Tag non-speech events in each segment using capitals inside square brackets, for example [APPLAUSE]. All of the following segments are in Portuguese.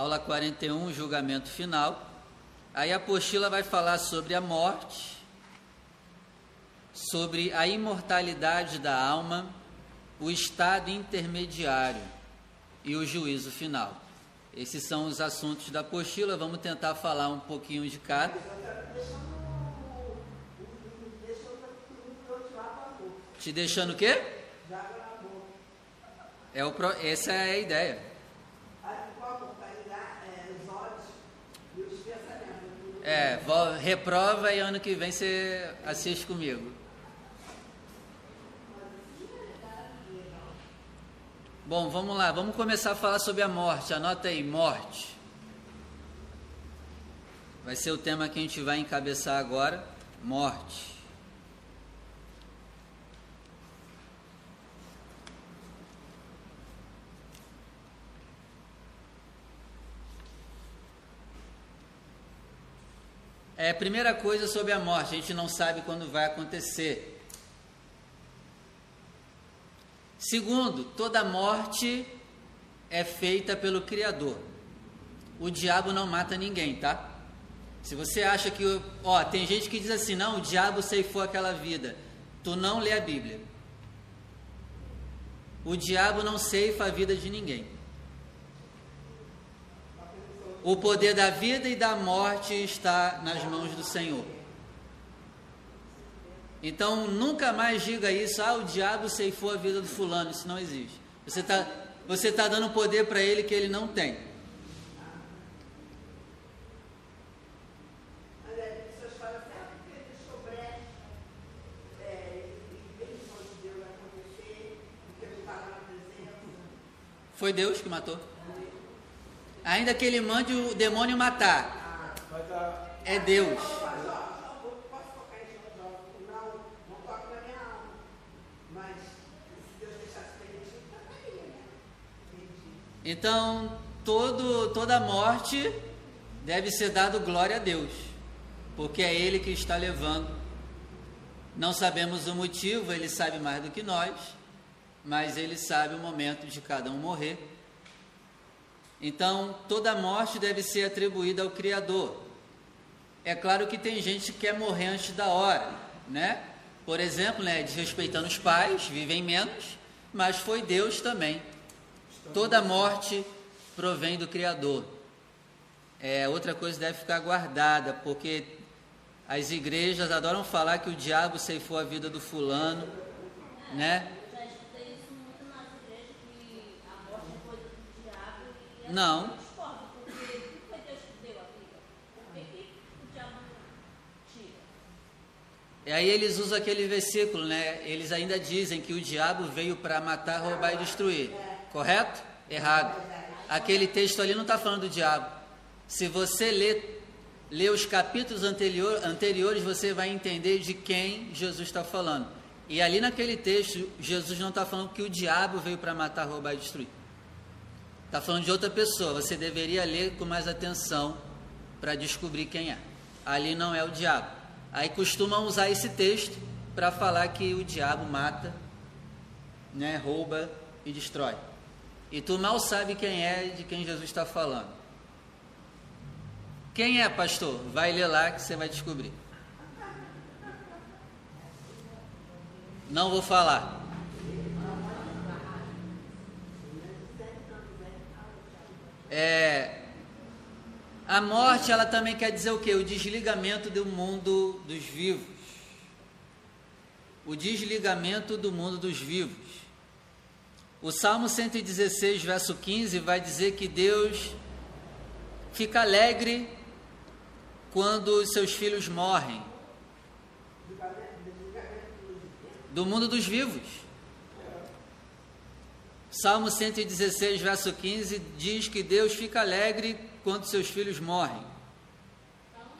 aula 41, julgamento final. Aí a apostila vai falar sobre a morte, sobre a imortalidade da alma, o estado intermediário e o juízo final. Esses são os assuntos da apostila, vamos tentar falar um pouquinho de cada. Te deixando o quê? É o, essa é a ideia. É, reprova e ano que vem você assiste comigo. Bom, vamos lá, vamos começar a falar sobre a morte. Anota aí, morte. Vai ser o tema que a gente vai encabeçar agora: morte. É, primeira coisa sobre a morte, a gente não sabe quando vai acontecer. Segundo, toda morte é feita pelo Criador. O diabo não mata ninguém, tá? Se você acha que, ó, tem gente que diz assim, não, o diabo ceifou aquela vida. Tu não lê a Bíblia. O diabo não ceifa a vida de ninguém. O poder da vida e da morte está nas mãos do Senhor. Então nunca mais diga isso, ah, o diabo ceifou a vida do fulano, isso não existe. Você está você tá dando poder para ele que ele não tem. Foi Deus que matou. Ainda que ele mande o demônio matar. É Deus. Então, todo, toda morte deve ser dado glória a Deus, porque é Ele que está levando. Não sabemos o motivo, Ele sabe mais do que nós, mas Ele sabe o momento de cada um morrer. Então, toda morte deve ser atribuída ao Criador. É claro que tem gente que quer morrer antes da hora, né? Por exemplo, né, desrespeitando os pais, vivem menos, mas foi Deus também Toda morte provém do Criador. É, outra coisa deve ficar guardada, porque as igrejas adoram falar que o diabo ceifou a vida do fulano, né? Não. E aí eles usam aquele versículo, né? Eles ainda dizem que o diabo veio para matar, roubar e destruir. Correto? Errado. Aquele texto ali não está falando do diabo. Se você ler, ler os capítulos anterior, anteriores, você vai entender de quem Jesus está falando. E ali naquele texto, Jesus não está falando que o diabo veio para matar, roubar e destruir. Está falando de outra pessoa. Você deveria ler com mais atenção para descobrir quem é. Ali não é o diabo. Aí costumam usar esse texto para falar que o diabo mata, né, rouba e destrói. E tu mal sabe quem é de quem Jesus está falando. Quem é, pastor? Vai ler lá que você vai descobrir. Não vou falar. É, a morte, ela também quer dizer o que? O desligamento do mundo dos vivos. O desligamento do mundo dos vivos. O Salmo 116, verso 15, vai dizer que Deus fica alegre quando os seus filhos morrem. Do mundo dos vivos. Salmo 116, verso 15 diz que Deus fica alegre quando seus filhos morrem.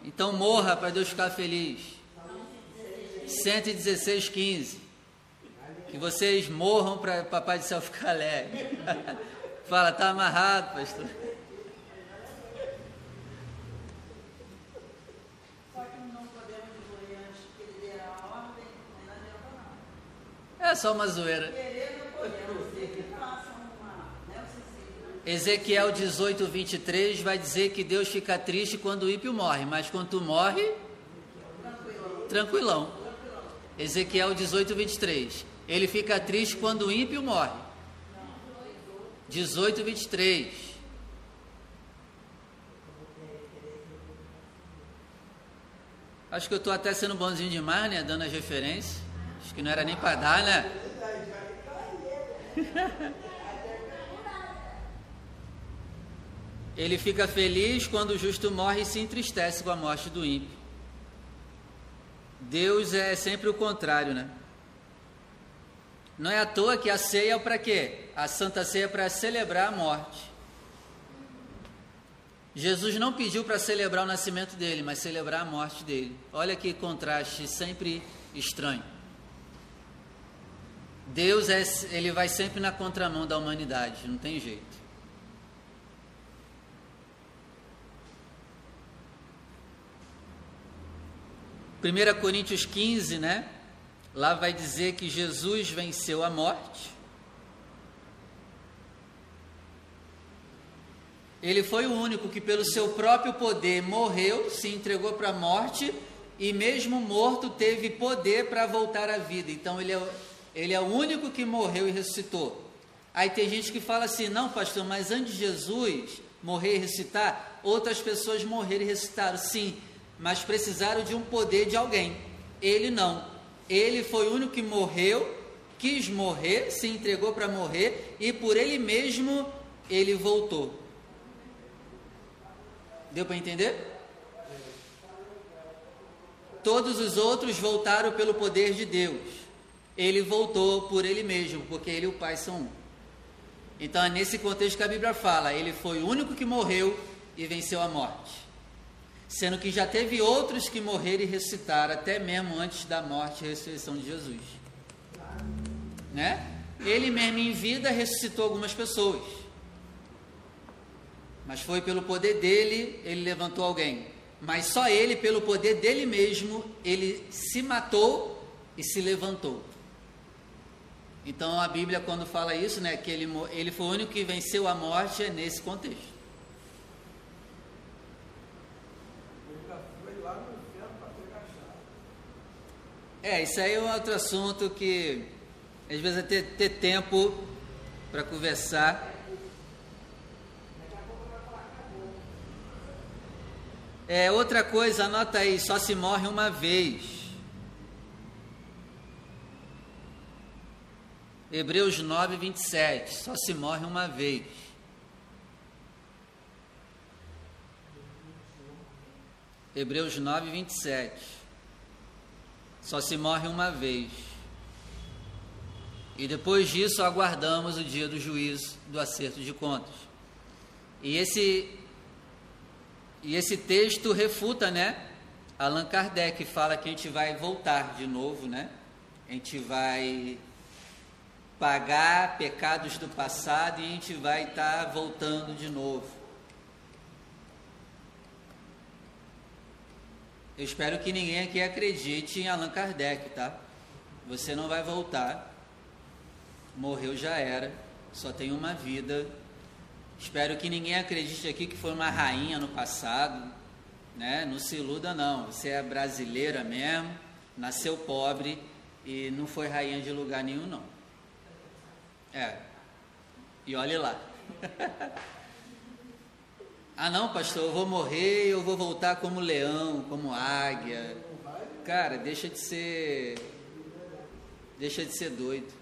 Então morra para Deus ficar feliz. 116, 15. Que vocês morram para Papai do Céu ficar alegre. [LAUGHS] Fala, tá amarrado, pastor. É só uma zoeira. Ezequiel 18, 23 vai dizer que Deus fica triste quando o ímpio morre, mas quando tu morre, tranquilão. Ezequiel 18, 23. Ele fica triste quando o ímpio morre. 18, 23. Acho que eu estou até sendo bonzinho demais, né? Dando as referências. Acho que não era nem para dar, né? [LAUGHS] Ele fica feliz quando o justo morre e se entristece com a morte do ímpio. Deus é sempre o contrário, né? Não é à toa que a ceia é para quê? A Santa Ceia é para celebrar a morte. Jesus não pediu para celebrar o nascimento dele, mas celebrar a morte dele. Olha que contraste sempre estranho. Deus é, ele vai sempre na contramão da humanidade, não tem jeito. 1 Coríntios 15, né? Lá vai dizer que Jesus venceu a morte. Ele foi o único que, pelo seu próprio poder, morreu, se entregou para a morte e, mesmo morto, teve poder para voltar à vida. Então, ele é, ele é o único que morreu e ressuscitou. Aí tem gente que fala assim: não, pastor, mas antes de Jesus morrer e ressuscitar, outras pessoas morreram e ressuscitaram. Sim, mas precisaram de um poder de alguém. Ele não. Ele foi o único que morreu, quis morrer, se entregou para morrer e por ele mesmo ele voltou. Deu para entender? Todos os outros voltaram pelo poder de Deus. Ele voltou por ele mesmo, porque ele e o Pai são um. Então é nesse contexto que a Bíblia fala: ele foi o único que morreu e venceu a morte sendo que já teve outros que morreram e ressuscitaram, até mesmo antes da morte e ressurreição de Jesus. Né? Ele mesmo em vida ressuscitou algumas pessoas. Mas foi pelo poder dele, ele levantou alguém. Mas só ele, pelo poder dele mesmo, ele se matou e se levantou. Então a Bíblia, quando fala isso, né, que ele, ele foi o único que venceu a morte, é nesse contexto. É, isso aí é um outro assunto que às vezes é ter, ter tempo para conversar. É, outra coisa, anota aí, só se morre uma vez. Hebreus 9, 27, só se morre uma vez. Hebreus 9, 27. Só se morre uma vez. E depois disso aguardamos o dia do juízo, do acerto de contas. E esse e esse texto refuta, né? Allan Kardec fala que a gente vai voltar de novo, né? A gente vai pagar pecados do passado e a gente vai estar tá voltando de novo. Eu espero que ninguém aqui acredite em Allan Kardec, tá? Você não vai voltar. Morreu já era. Só tem uma vida. Espero que ninguém acredite aqui que foi uma rainha no passado, né? Não se iluda não. Você é brasileira mesmo, nasceu pobre e não foi rainha de lugar nenhum não. É. E olhe lá. [LAUGHS] Ah, não, pastor, eu vou morrer e eu vou voltar como leão, como águia. Cara, deixa de ser. Deixa de ser doido.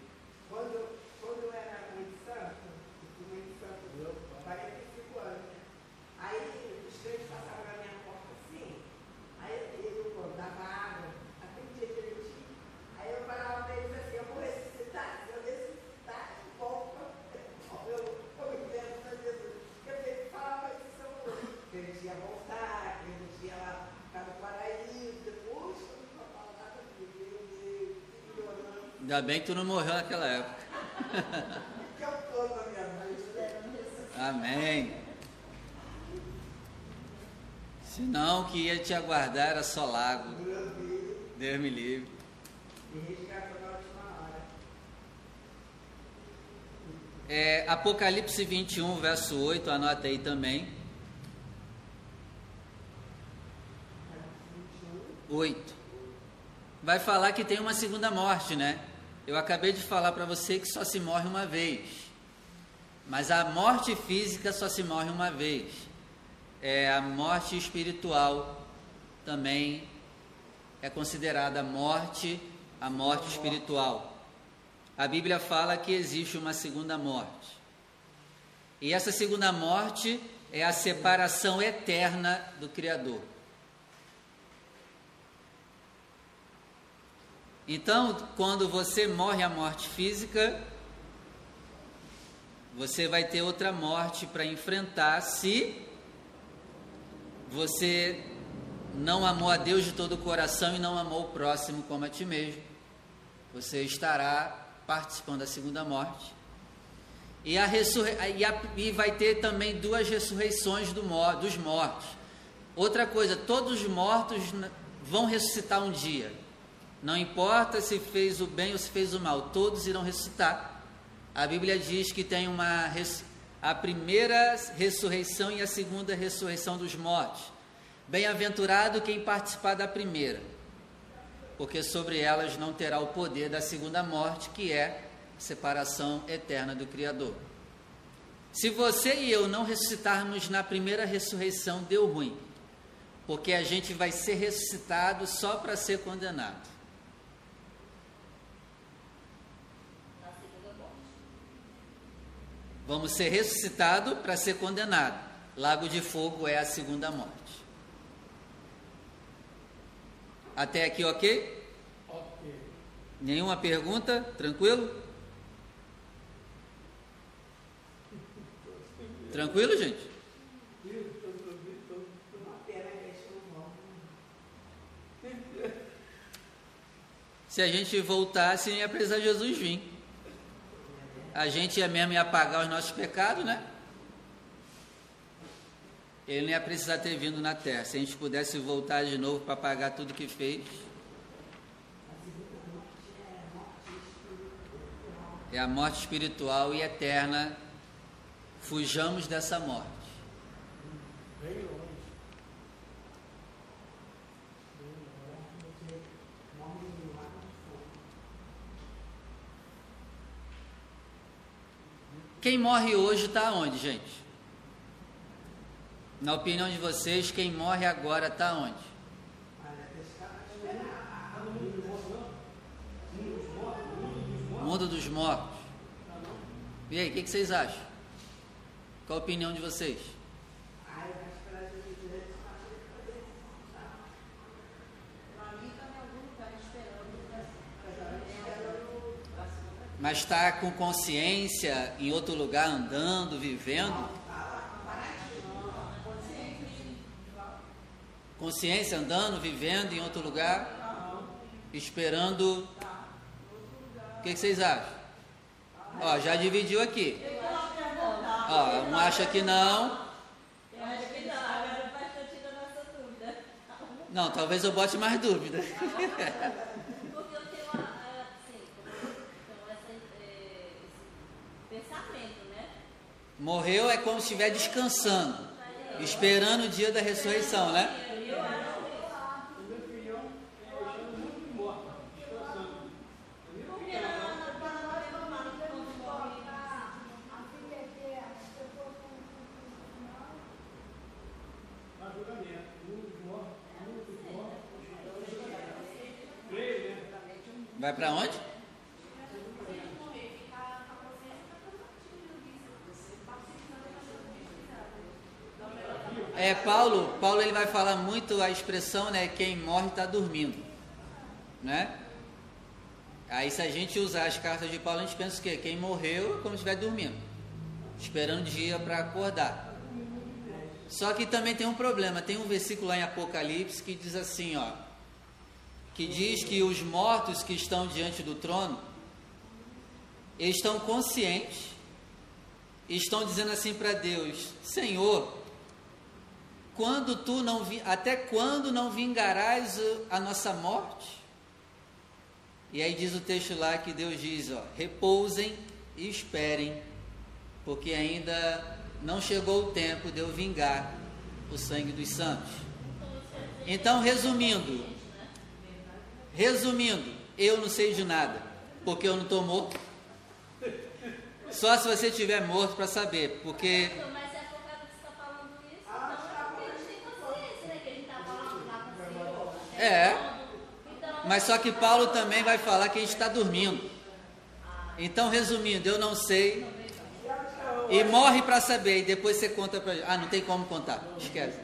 Ainda bem que tu não morreu naquela época. [LAUGHS] Amém. Senão o que ia te aguardar era só lago. Deus me livre. É, Apocalipse 21, verso 8, anota aí também. 8. Vai falar que tem uma segunda morte, né? Eu acabei de falar para você que só se morre uma vez. Mas a morte física só se morre uma vez. É a morte espiritual também é considerada morte, a morte espiritual. A Bíblia fala que existe uma segunda morte. E essa segunda morte é a separação eterna do Criador. Então, quando você morre a morte física, você vai ter outra morte para enfrentar se você não amou a Deus de todo o coração e não amou o próximo como a ti mesmo. Você estará participando da segunda morte. E, a ressurre... e, a... e vai ter também duas ressurreições do dos mortos. Outra coisa, todos os mortos vão ressuscitar um dia. Não importa se fez o bem ou se fez o mal, todos irão ressuscitar. A Bíblia diz que tem uma a primeira ressurreição e a segunda ressurreição dos mortos. Bem-aventurado quem participar da primeira, porque sobre elas não terá o poder da segunda morte, que é separação eterna do Criador. Se você e eu não ressuscitarmos na primeira ressurreição, deu ruim, porque a gente vai ser ressuscitado só para ser condenado. Vamos ser ressuscitados para ser condenado. Lago de fogo é a segunda morte. Até aqui, ok? Ok. Nenhuma pergunta? Tranquilo? Tranquilo, gente? Se a gente voltasse, ia precisar Jesus vir a gente ia mesmo ia pagar os nossos pecados, né? Ele não ia precisar ter vindo na terra. Se a gente pudesse voltar de novo para pagar tudo que fez. É a morte espiritual e eterna. Fujamos dessa morte. Quem morre hoje está onde, gente? Na opinião de vocês, quem morre agora está onde? Mundo dos mortos. E aí, o que, que vocês acham? Qual a opinião de vocês? Mas está com consciência em outro lugar, andando, vivendo. Consciência andando, vivendo em outro lugar, esperando. O que, que vocês acham? Ó, já dividiu aqui. Ó, um acha que não. Não, talvez eu bote mais dúvida. [LAUGHS] Morreu é como se estiver descansando, esperando o dia da ressurreição, né? Vai para onde? É, Paulo, Paulo ele vai falar muito a expressão, né, quem morre está dormindo, né? Aí se a gente usar as cartas de Paulo, a gente pensa que quem morreu é como se estiver dormindo, esperando o dia para acordar. Só que também tem um problema, tem um versículo lá em Apocalipse que diz assim, ó, que diz que os mortos que estão diante do trono, estão conscientes, estão dizendo assim para Deus, Senhor, quando tu não até quando não vingarás a nossa morte? E aí diz o texto lá que Deus diz, ó, repousem e esperem porque ainda não chegou o tempo de eu vingar o sangue dos santos. Então, resumindo, resumindo, eu não sei de nada, porque eu não estou morto. Só se você estiver morto para saber, porque É. Mas só que Paulo também vai falar que a gente está dormindo. Então, resumindo, eu não sei. E morre para saber. E depois você conta para. Ah, não tem como contar. Esquece.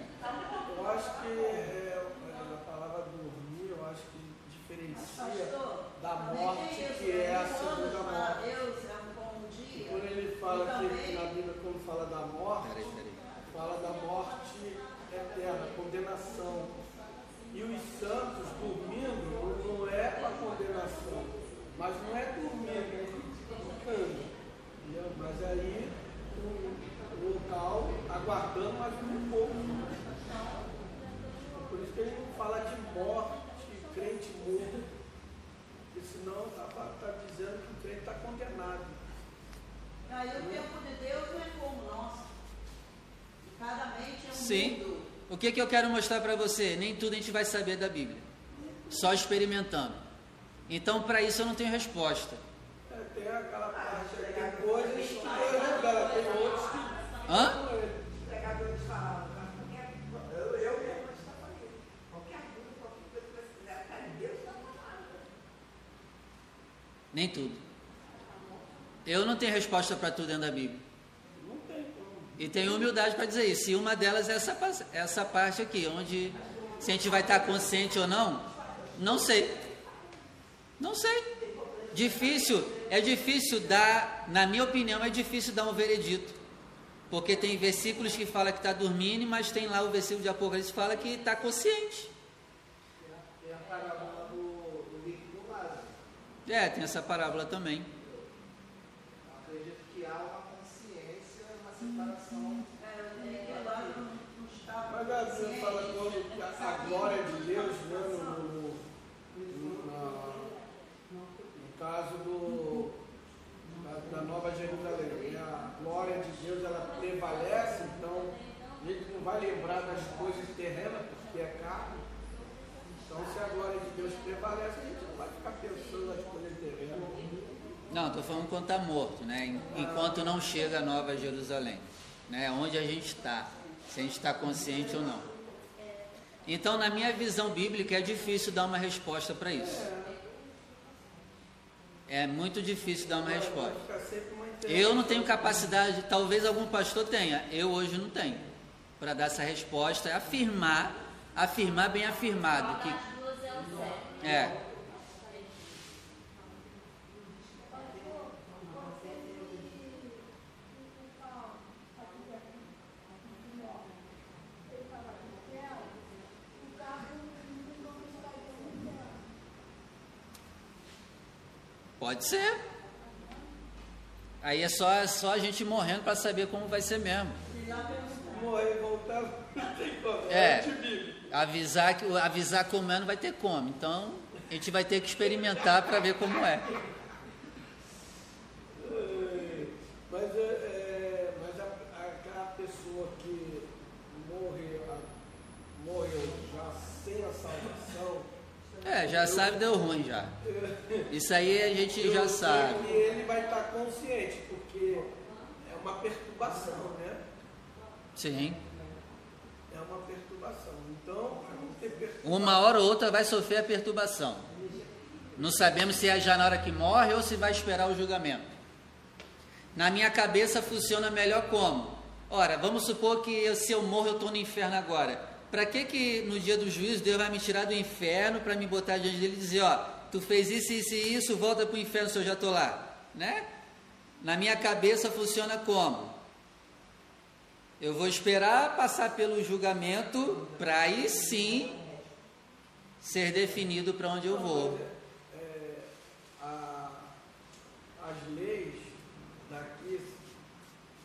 Eu acho que é, a palavra dormir, eu acho que diferencia da morte, que é a segunda morte. Quando ele fala que na Bíblia, quando fala da morte, fala da morte eterna, condenação. E os santos dormindo não é para condenação, mas não é dormindo, é ficando. Mas aí o local aguardando mais um pouco. Por isso que ele não fala de morte, crente morto, porque senão está tá dizendo que o crente está condenado. Aí o tempo de Deus não é como nós. Cada mente é um Sim. O que, que eu quero mostrar para você? Nem tudo a gente vai saber da Bíblia, só experimentando. Então, para isso, eu não tenho resposta. É, tem aquela parte, aí, tem coisas que Deus revela, tem outros que. Hã? Falando. Nem tudo. Eu não tenho resposta para tudo dentro da Bíblia. Tem. E tenho humildade para dizer isso. E uma delas é essa, pa- essa parte aqui, onde se a gente vai estar consciente ou não, não sei. Não sei. Difícil, é difícil dar, na minha opinião, é difícil dar um veredito. Porque tem versículos que fala que está dormindo, mas tem lá o versículo de Apocalipse que fala que está consciente. Tem a parábola do, do do Lázaro. É, tem essa parábola também. Acredito que há uma consciência, uma separação. É, que lá não, não estava Mas a Bíblia fala quando a, a glória de Deus, né, no, no, no- na- no caso do, da, da Nova Jerusalém, né, a glória de Deus ela prevalece, então ele não vai lembrar das coisas terrenas, porque é carne. Então se a glória de Deus prevalece, a gente não vai ficar pensando nas coisas terrenas. Não, estou falando quando está morto, né? Enquanto não chega a Nova Jerusalém, né? Onde a gente está, se a gente está consciente ou não. Então, na minha visão bíblica, é difícil dar uma resposta para isso. É muito difícil dar uma resposta. Eu não tenho capacidade, talvez algum pastor tenha, eu hoje não tenho, para dar essa resposta, afirmar, afirmar bem afirmado que é Pode ser. Aí é só, é só a gente morrendo para saber como vai ser mesmo. morrer voltar, não tem como. É. Avisar, que, avisar como é não vai ter como. Então a gente vai ter que experimentar para ver como é. Mas, é, é, mas a- aquela pessoa que morreu, a- morreu já sem a salvação, É, já sabe, deu ruim já. Isso aí a gente eu já sabe. ele vai estar consciente, porque é uma perturbação, né? Sim. É uma perturbação. Então, perturbação. Uma hora ou outra vai sofrer a perturbação. Não sabemos se é já na hora que morre ou se vai esperar o julgamento. Na minha cabeça funciona melhor como? Ora, vamos supor que eu- se eu morro eu estou no inferno agora. Para que que no dia do juízo Deus vai me tirar do inferno para me botar diante dele e dizer, ó, tu fez isso, isso e isso, volta para o inferno se eu já estou lá, né? Na minha cabeça funciona como? Eu vou esperar passar pelo julgamento para aí sim ser definido para onde eu vou. É, a- as leis daqui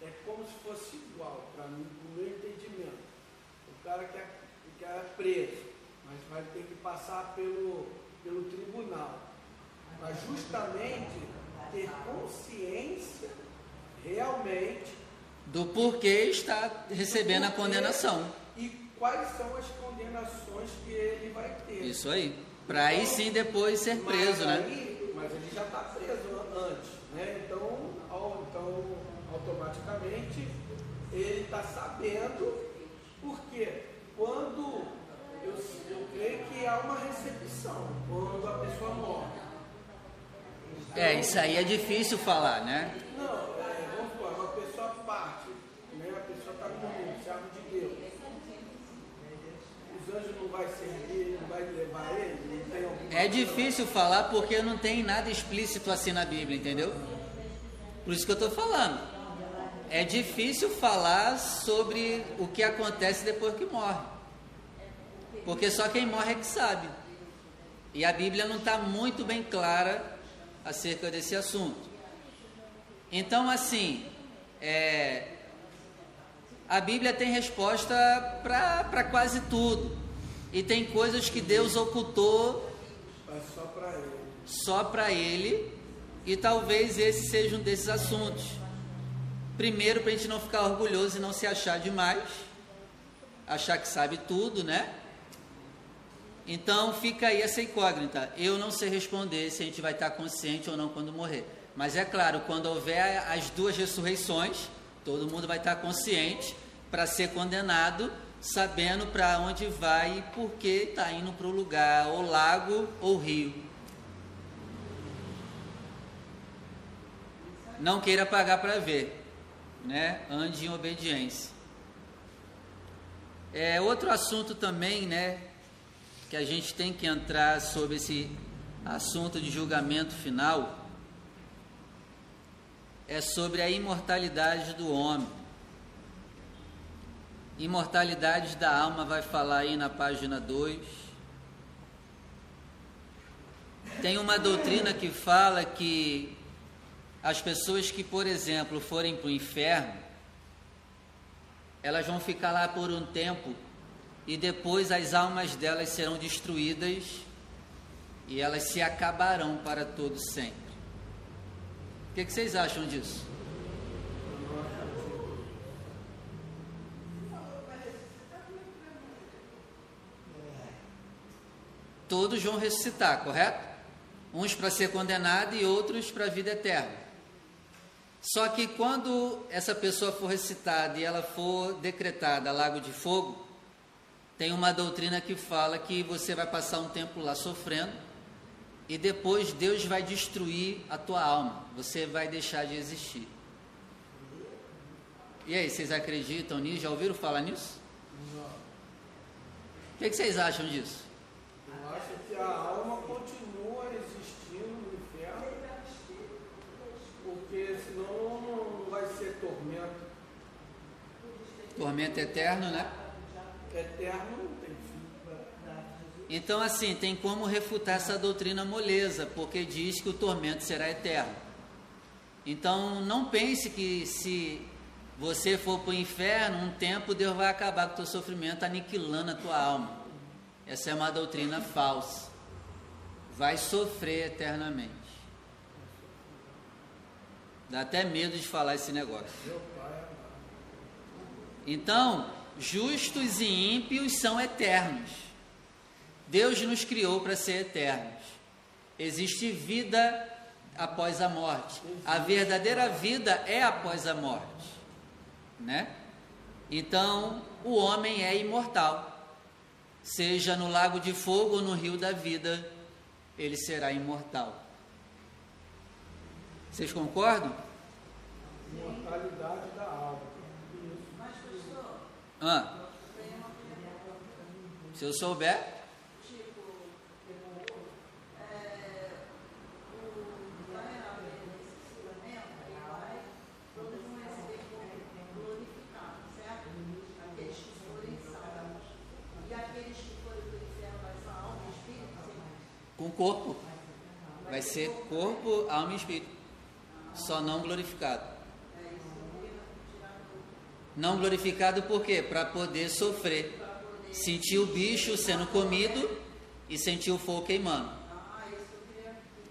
é como se fosse igual, para mim, no meu entendimento. O cara que é, que é preso, mas vai ter que passar pelo, pelo tribunal. Mas justamente ter consciência realmente do porquê está recebendo a condenação. E quais são as condenações que ele vai ter. Isso aí. Para aí sim depois ser preso, né? aí, Mas ele já está preso antes, né? Então, ao- então automaticamente ele está sabendo, porque quando eu, eu creio que há uma recepção quando a pessoa morre. É, isso aí é difícil falar, né? Não, é, vamos supor, uma pessoa parte, né? A pessoa está no mundo, servo de Deus. Os anjos não vai servir, não vai levar ele, não tem alguma É difícil falar porque não tem nada explícito assim na Bíblia, entendeu? Por isso que eu estou falando. É difícil falar sobre o que acontece depois que morre. Porque só quem morre é que sabe. E a Bíblia não está muito bem clara acerca desse assunto. Então, assim, é, a Bíblia tem resposta para quase tudo. E tem coisas que Deus ocultou só para ele. só para ele, e talvez esse seja um desses assuntos. Primeiro, para a gente não ficar orgulhoso e não se achar demais, achar que sabe tudo, né? Então fica aí essa incógnita. Eu não sei responder se a gente vai estar consciente ou não quando morrer. Mas é claro, quando houver as duas ressurreições, todo mundo vai estar consciente para ser condenado, sabendo para onde vai e por que está indo para o lugar, ou lago ou rio. Não queira pagar para ver, né? Ande em obediência. É outro assunto também, né? Que a gente tem que entrar sobre esse assunto de julgamento final é sobre a imortalidade do homem. Imortalidade da alma vai falar aí na página 2. Tem uma doutrina que fala que as pessoas que, por exemplo, forem para o inferno, elas vão ficar lá por um tempo e depois as almas delas serão destruídas e elas se acabarão para todo sempre. O que, que vocês acham disso? Todos vão ressuscitar, correto? Uns para ser condenado e outros para a vida eterna. Só que quando essa pessoa for ressuscitada e ela for decretada lago de fogo, tem uma doutrina que fala que você vai passar um tempo lá sofrendo e depois Deus vai destruir a tua alma, você vai deixar de existir. E aí, vocês acreditam nisso? Já ouviram falar nisso? O que, que vocês acham disso? Eu acho que a alma continua existindo no inferno, porque senão não vai ser tormento Tormento eterno, né? Eterno, não tem fim. Então, assim, tem como refutar essa doutrina moleza, porque diz que o tormento será eterno. Então, não pense que se você for para o inferno, um tempo Deus vai acabar com o teu sofrimento, aniquilando a tua alma. Essa é uma doutrina falsa. Vai sofrer eternamente. Dá até medo de falar esse negócio. Então, justos e ímpios são eternos. Deus nos criou para ser eternos. Existe vida após a morte. A verdadeira vida é após a morte, né? Então, o homem é imortal. Seja no lago de fogo ou no rio da vida, ele será imortal. Vocês concordam? Mortalidade da alma. Mas, pastor, Ah, se eu souber, com corpo. Vai ser corpo, alma e espírito. Só não glorificado. É isso, eu queria tirar do Não glorificado por quê? Para poder sofrer. Sentir o bicho sendo comido e sentir o fogo queimando.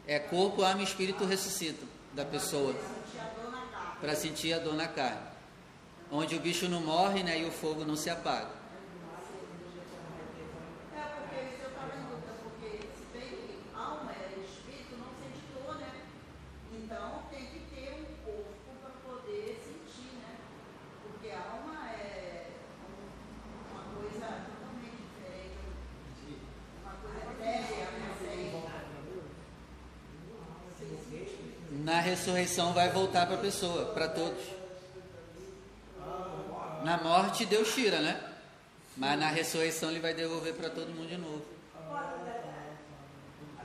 É corpo, alma e espírito ressuscitam da pessoa. Para sentir a dor na carne. onde o bicho não morre né, e o fogo não se apaga. É, porque isso eu estava em dúvida, porque se bem que alma é espírito, não sente dor, né? Então tem que ter um corpo para poder sentir, né? Porque a alma é um- uma coisa totalmente diferente. Uma coisa etérea, né? Sem, sem sentir. Na ressurreição vai voltar para a pessoa, para todos. Na morte Deus tira, né? Mas na ressurreição ele vai devolver para todo mundo de novo.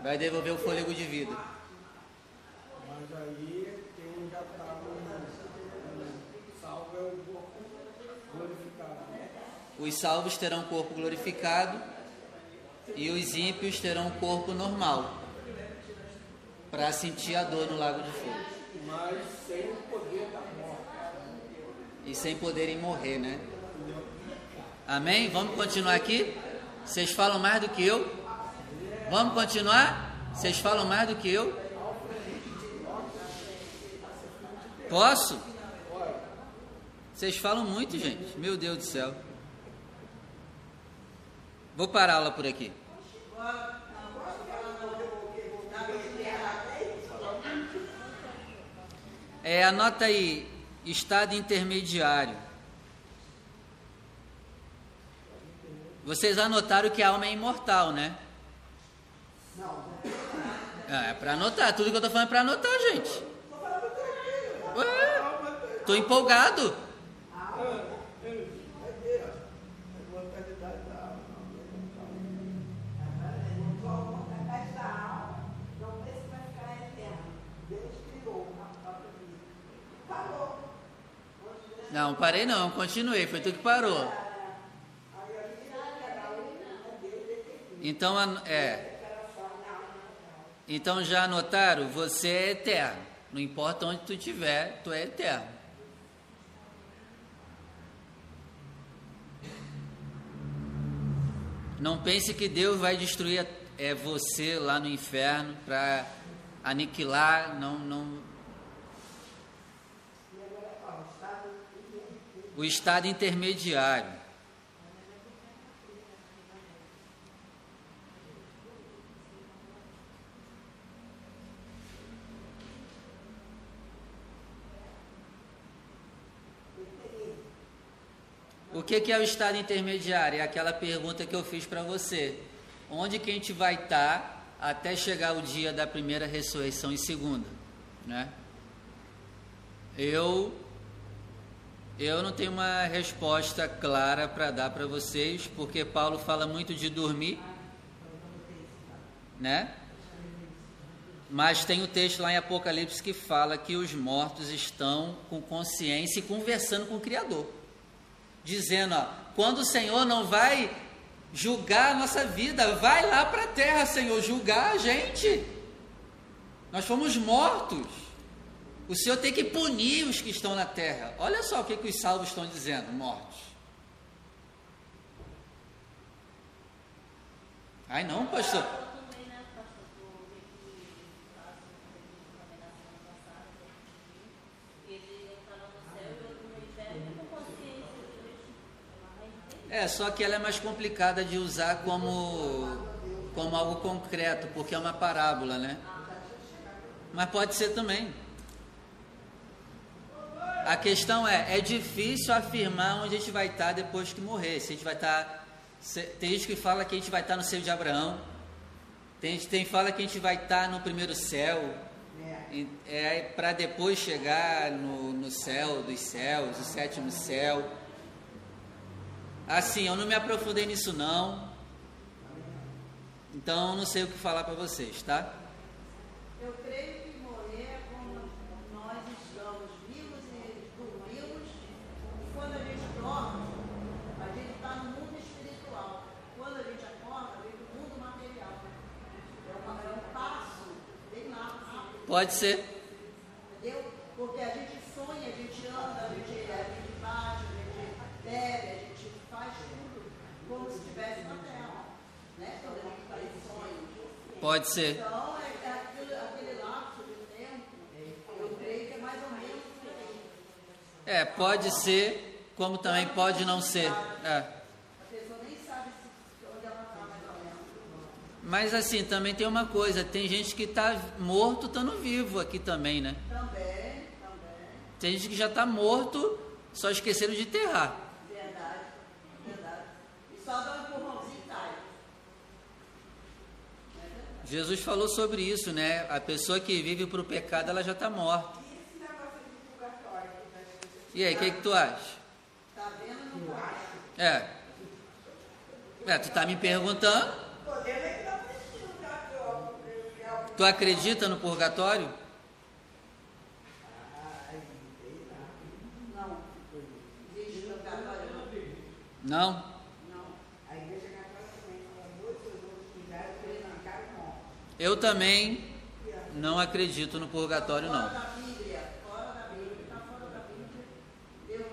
Vai devolver o fôlego de vida. Mas aí quem já está salvo é o corpo glorificado. Os salvos terão corpo glorificado e os ímpios terão corpo normal para sentir a dor no lago de fogo Mas sem o poder da morte. e sem poderem morrer, né? Amém? Vamos continuar aqui? Vocês falam mais do que eu? Vamos continuar? Vocês falam mais do que eu? Posso? Vocês falam muito, gente. Meu Deus do céu. Vou parar a aula por aqui. É, anota aí, estado intermediário. Vocês anotaram que a alma é imortal, né? É, é pra anotar, tudo que eu tô falando é pra anotar, gente. Ué, tô empolgado. Não, parei não, continuei, foi tu que parou. Então, é. Então já anotaram? Você é eterno. Não importa onde tu estiver, tu é eterno. Não pense que Deus vai destruir é, você lá no inferno para aniquilar. Não, não. O estado intermediário. O que, é o estado intermediário? É aquela pergunta que eu fiz para você. Onde que a gente vai estar até chegar o dia da primeira ressurreição e segunda? Né? Eu, eu não tenho uma resposta clara para dar para vocês, porque Paulo fala muito de dormir, né? Mas tem o texto lá em Apocalipse que fala que os mortos estão com consciência e conversando com o Criador dizendo: ó, quando o Senhor não vai julgar a nossa vida, vai lá para a terra, Senhor, julgar a gente. Nós fomos mortos. O Senhor tem que punir os que estão na terra. Olha só o que, que os salvos estão dizendo, mortos. Ai não, pastor. É, só que ela é mais complicada de usar como, como algo concreto, porque é uma parábola, né? Mas pode ser também. A questão é, é difícil afirmar onde a gente vai estar depois que morrer. Se a gente vai estar. se- Tem gente que fala que a gente vai estar no seio de Abraão. Tem gente tem fala que a gente vai estar no primeiro céu. E- É para depois chegar no, no céu dos céus, o sétimo céu. Assim, eu não me aprofundei nisso não. Então eu não sei o que falar para vocês, tá? Eu creio que morrer é como nós estamos vivos e dormimos. E quando a gente dorme, a gente está no mundo espiritual. Quando a gente acorda, vem do mundo material. É, uma- é um passo bem rápido, Pode ser. entendeu? Porque a gente sonha, a gente anda, a gente, a gente bate, a gente bebe, a gente faz tudo como se estivesse na terra. Né? Quando a gente em sonho. Pode ser. Então, é, é aquele, aquele lapso de tempo, eu creio que é mais ou menos. É, pode ser. como também pode não ser. É. A pessoa nem sabe se, onde ela está mais ou menos. Mas assim, também tem uma coisa, tem gente que está morto estando vivo aqui também, né? Também, também. Tem gente que já está morto, só esqueceram de enterrar. Verdade, verdade. E só dá um empurrãozinho e cai. Não é? Jesus falou sobre isso, né? A pessoa que vive para o pecado, ela já está morta. E esse negócio de purgatório pessoas E aí, o que, que tu acha? Tá vendo? Não pode. É. É, tu tá me perguntando. Podemos é que não precisa de purgatório. porque é o- Tu acredita no purgatório? Não. Eu também não acredito no purgatório, não. Deus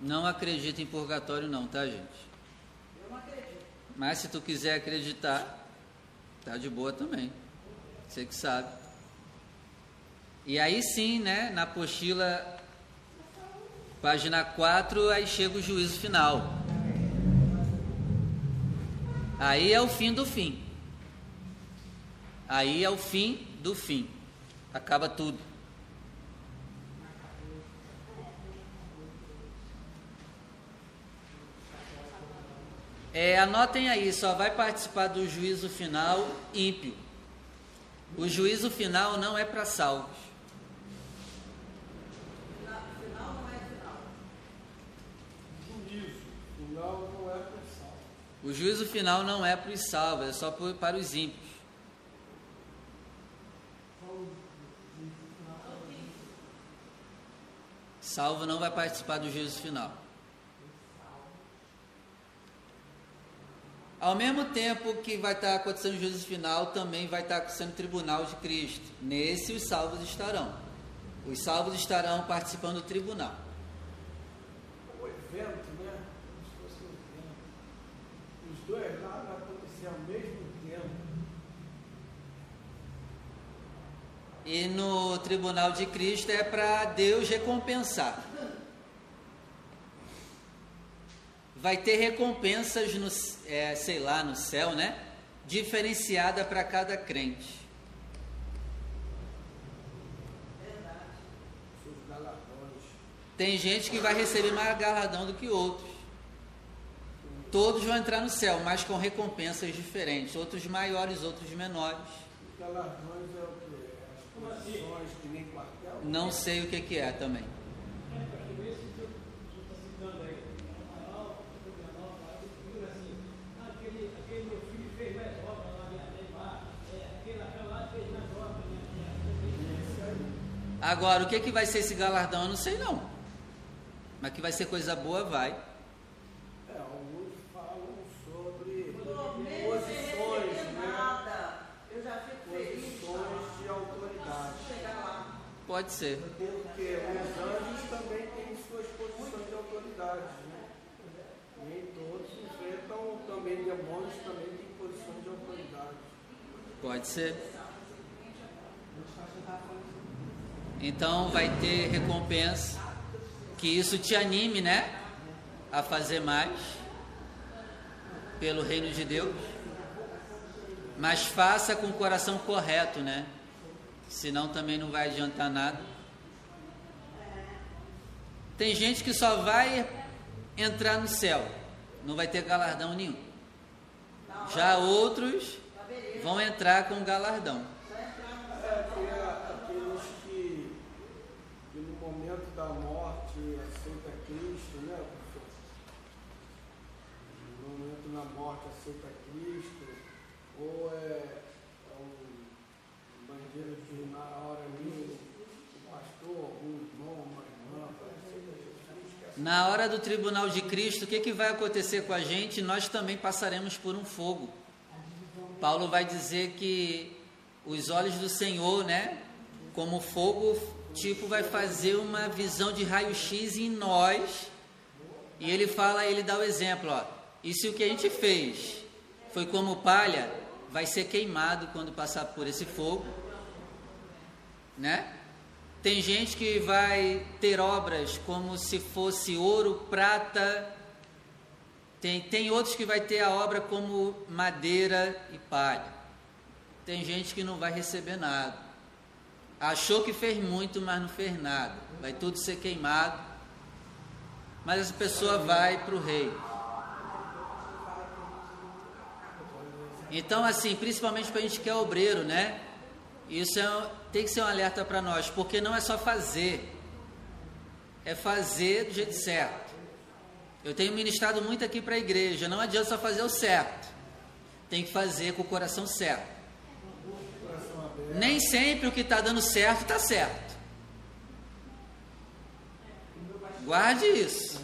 não acredito em purgatório, não, tá, gente? Eu não acredito. Mas se tu quiser acreditar, tá de boa também. Você que sabe. E aí sim, né, na apostila, página 4, aí chega o juízo final. Aí é o fim do fim. Aí é o fim do fim. Acaba tudo. É, anotem aí, só vai participar do juízo final ímpio. O juízo final não é para salvos. Final, final não é final. Juízo. Final não é pensar. O juízo final não é para os salvos, é só por- para os ímpios. Salvo não vai participar do juízo final. Ao mesmo tempo que vai estar acontecendo o juízo final, também vai estar acontecendo o tribunal de Cristo. Nesse os salvos estarão. Os salvos estarão participando do tribunal. O evento, né? Como se fosse um evento. Os dois lados vão acontecer ao mesmo tempo. E no tribunal de Cristo é para Deus recompensar. Vai ter recompensas no, é, sei lá, no céu, né? Diferenciada para cada crente. Tem gente que vai receber mais galardão do que outros. Todos vão entrar no céu, mas com recompensas diferentes. Outros maiores, outros menores. Galardões é o quê? As posições que nem quartel? Não sei o que, que é também. Agora, o que, que vai ser esse galardão? Eu não sei não. Mas que vai ser coisa boa, vai. É, alguns falam sobre posições, né? nada. Eu já fico feliz. Posições de autoridade. Chegar lá. Pode ser. Porque os anjos também têm suas posições de autoridade, né? Nem todos enfrentam também demônios, também têm posições de autoridade. Pode ser. Então vai ter recompensa. Que isso te anime, né? A fazer mais pelo reino de Deus. Mas faça com o coração correto, né? Senão também não vai adiantar nada. Tem gente que só vai entrar no céu, não vai ter galardão nenhum. Já outros vão entrar com galardão. É que é aqueles que, que no momento da morte aceita Cristo, né? professor? No momento da morte aceita Cristo, ou é, é um bandeiro de na hora ali, o pastor, algum irmão, uma irmã, aceita Jesus, que Na hora do tribunal de Cristo, o que, que vai acontecer com a gente? Nós também passaremos por um fogo. Paulo vai dizer que os olhos do Senhor, né, como fogo, tipo, vai fazer uma visão de raio-x em nós. E ele fala, ele dá o exemplo, ó. E se o que a gente fez foi como palha, vai ser queimado quando passar por esse fogo, né? Tem gente que vai ter obras como se fosse ouro, prata. Tem, tem outros que vai ter a obra como madeira e palha. Tem gente que não vai receber nada. Achou que fez muito, mas não fez nada. Vai tudo ser queimado. Mas essa pessoa vai para o rei. Então, assim, principalmente para a gente que é obreiro, né? Isso é, tem que ser um alerta para nós, porque não é só fazer, é fazer do jeito certo. Eu tenho ministrado muito aqui para a igreja, não adianta só fazer o certo, tem que fazer com o coração certo. Nem sempre o que está dando certo está certo. Guarde isso.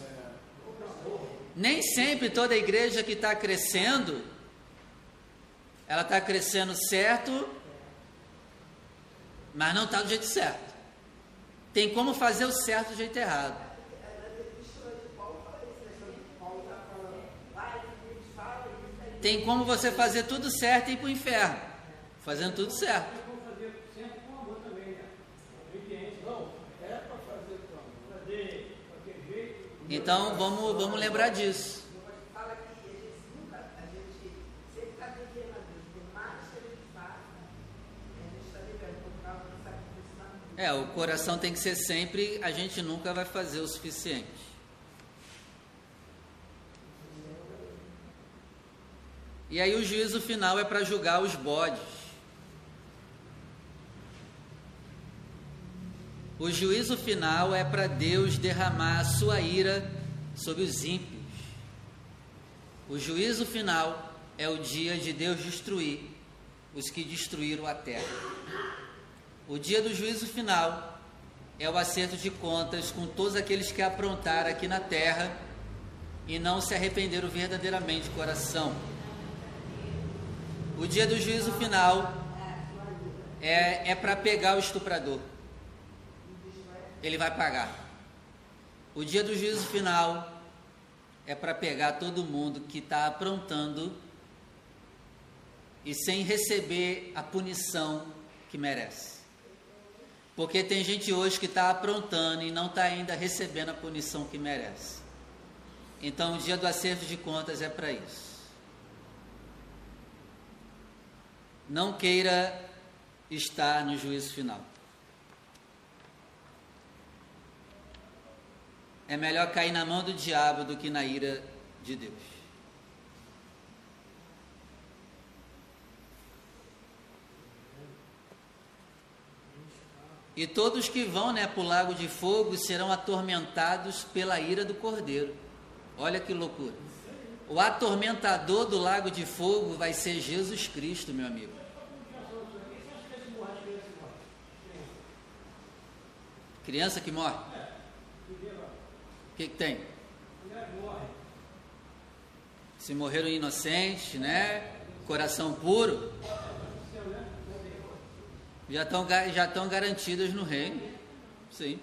Nem sempre toda igreja que está crescendo ela está crescendo certo, mas não está do jeito certo. Tem como fazer o certo do jeito errado. Tem como você fazer tudo certo e ir para o inferno, fazendo tudo certo. Então vamos, vamos lembrar disso. É, o coração tem que ser sempre, a gente nunca vai fazer o suficiente. E aí o juízo final é para julgar os bodes. O juízo final é para Deus derramar a sua ira sobre os ímpios. O juízo final é o dia de Deus destruir os que destruíram a terra. O dia do juízo final é o acerto de contas com todos aqueles que aprontaram aqui na terra e não se arrependeram verdadeiramente de coração. O dia do juízo final é, é para pegar o estuprador. Ele vai pagar. O dia do juízo final é para pegar todo mundo que está aprontando e sem receber a punição que merece. Porque tem gente hoje que está aprontando e não está ainda recebendo a punição que merece. Então, o dia do acerto de contas é para isso. Não queira estar no juízo final. É melhor cair na mão do diabo do que na ira de Deus. E todos que vão né, para o lago de fogo serão atormentados pela ira do cordeiro. Olha que loucura. O atormentador do lago de fogo vai ser Jesus Cristo, meu amigo. Criança que morre? O que, que tem? Se morreram inocentes, né? Coração puro já estão já estão garantidas no reino. Sim.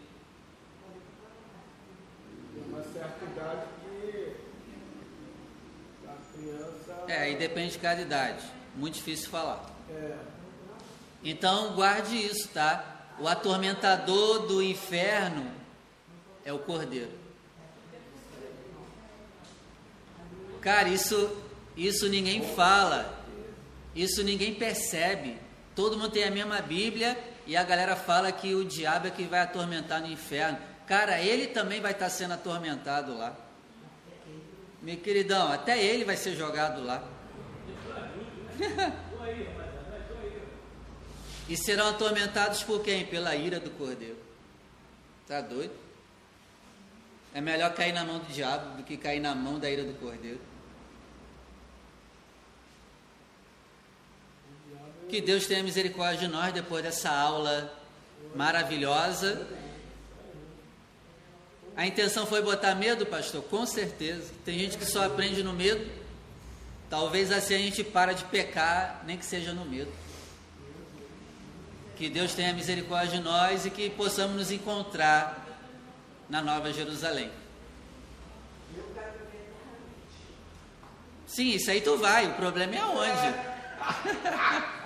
Uma certa idade que a criança. É, e depende de cada idade. Muito difícil falar. É. Então guarde isso, tá? O atormentador do inferno é o cordeiro. Cara, isso, isso ninguém fala, isso ninguém percebe. Todo mundo tem a mesma Bíblia e a galera fala que o diabo é que vai atormentar no inferno. Cara, ele também vai estar sendo atormentado lá. Meu queridão, até ele vai ser jogado lá. [LAUGHS] e serão atormentados por quem? Pela ira do cordeiro. Tá doido? É melhor cair na mão do diabo do que cair na mão da ira do cordeiro. Que Deus tenha misericórdia de nós depois dessa aula maravilhosa. A intenção foi botar medo, pastor? Com certeza. Tem gente que só aprende no medo. Talvez assim a gente para de pecar, nem que seja no medo. Que Deus tenha misericórdia de nós e que possamos nos encontrar na Nova Jerusalém. Sim, isso aí tu vai, o problema é aonde? [LAUGHS]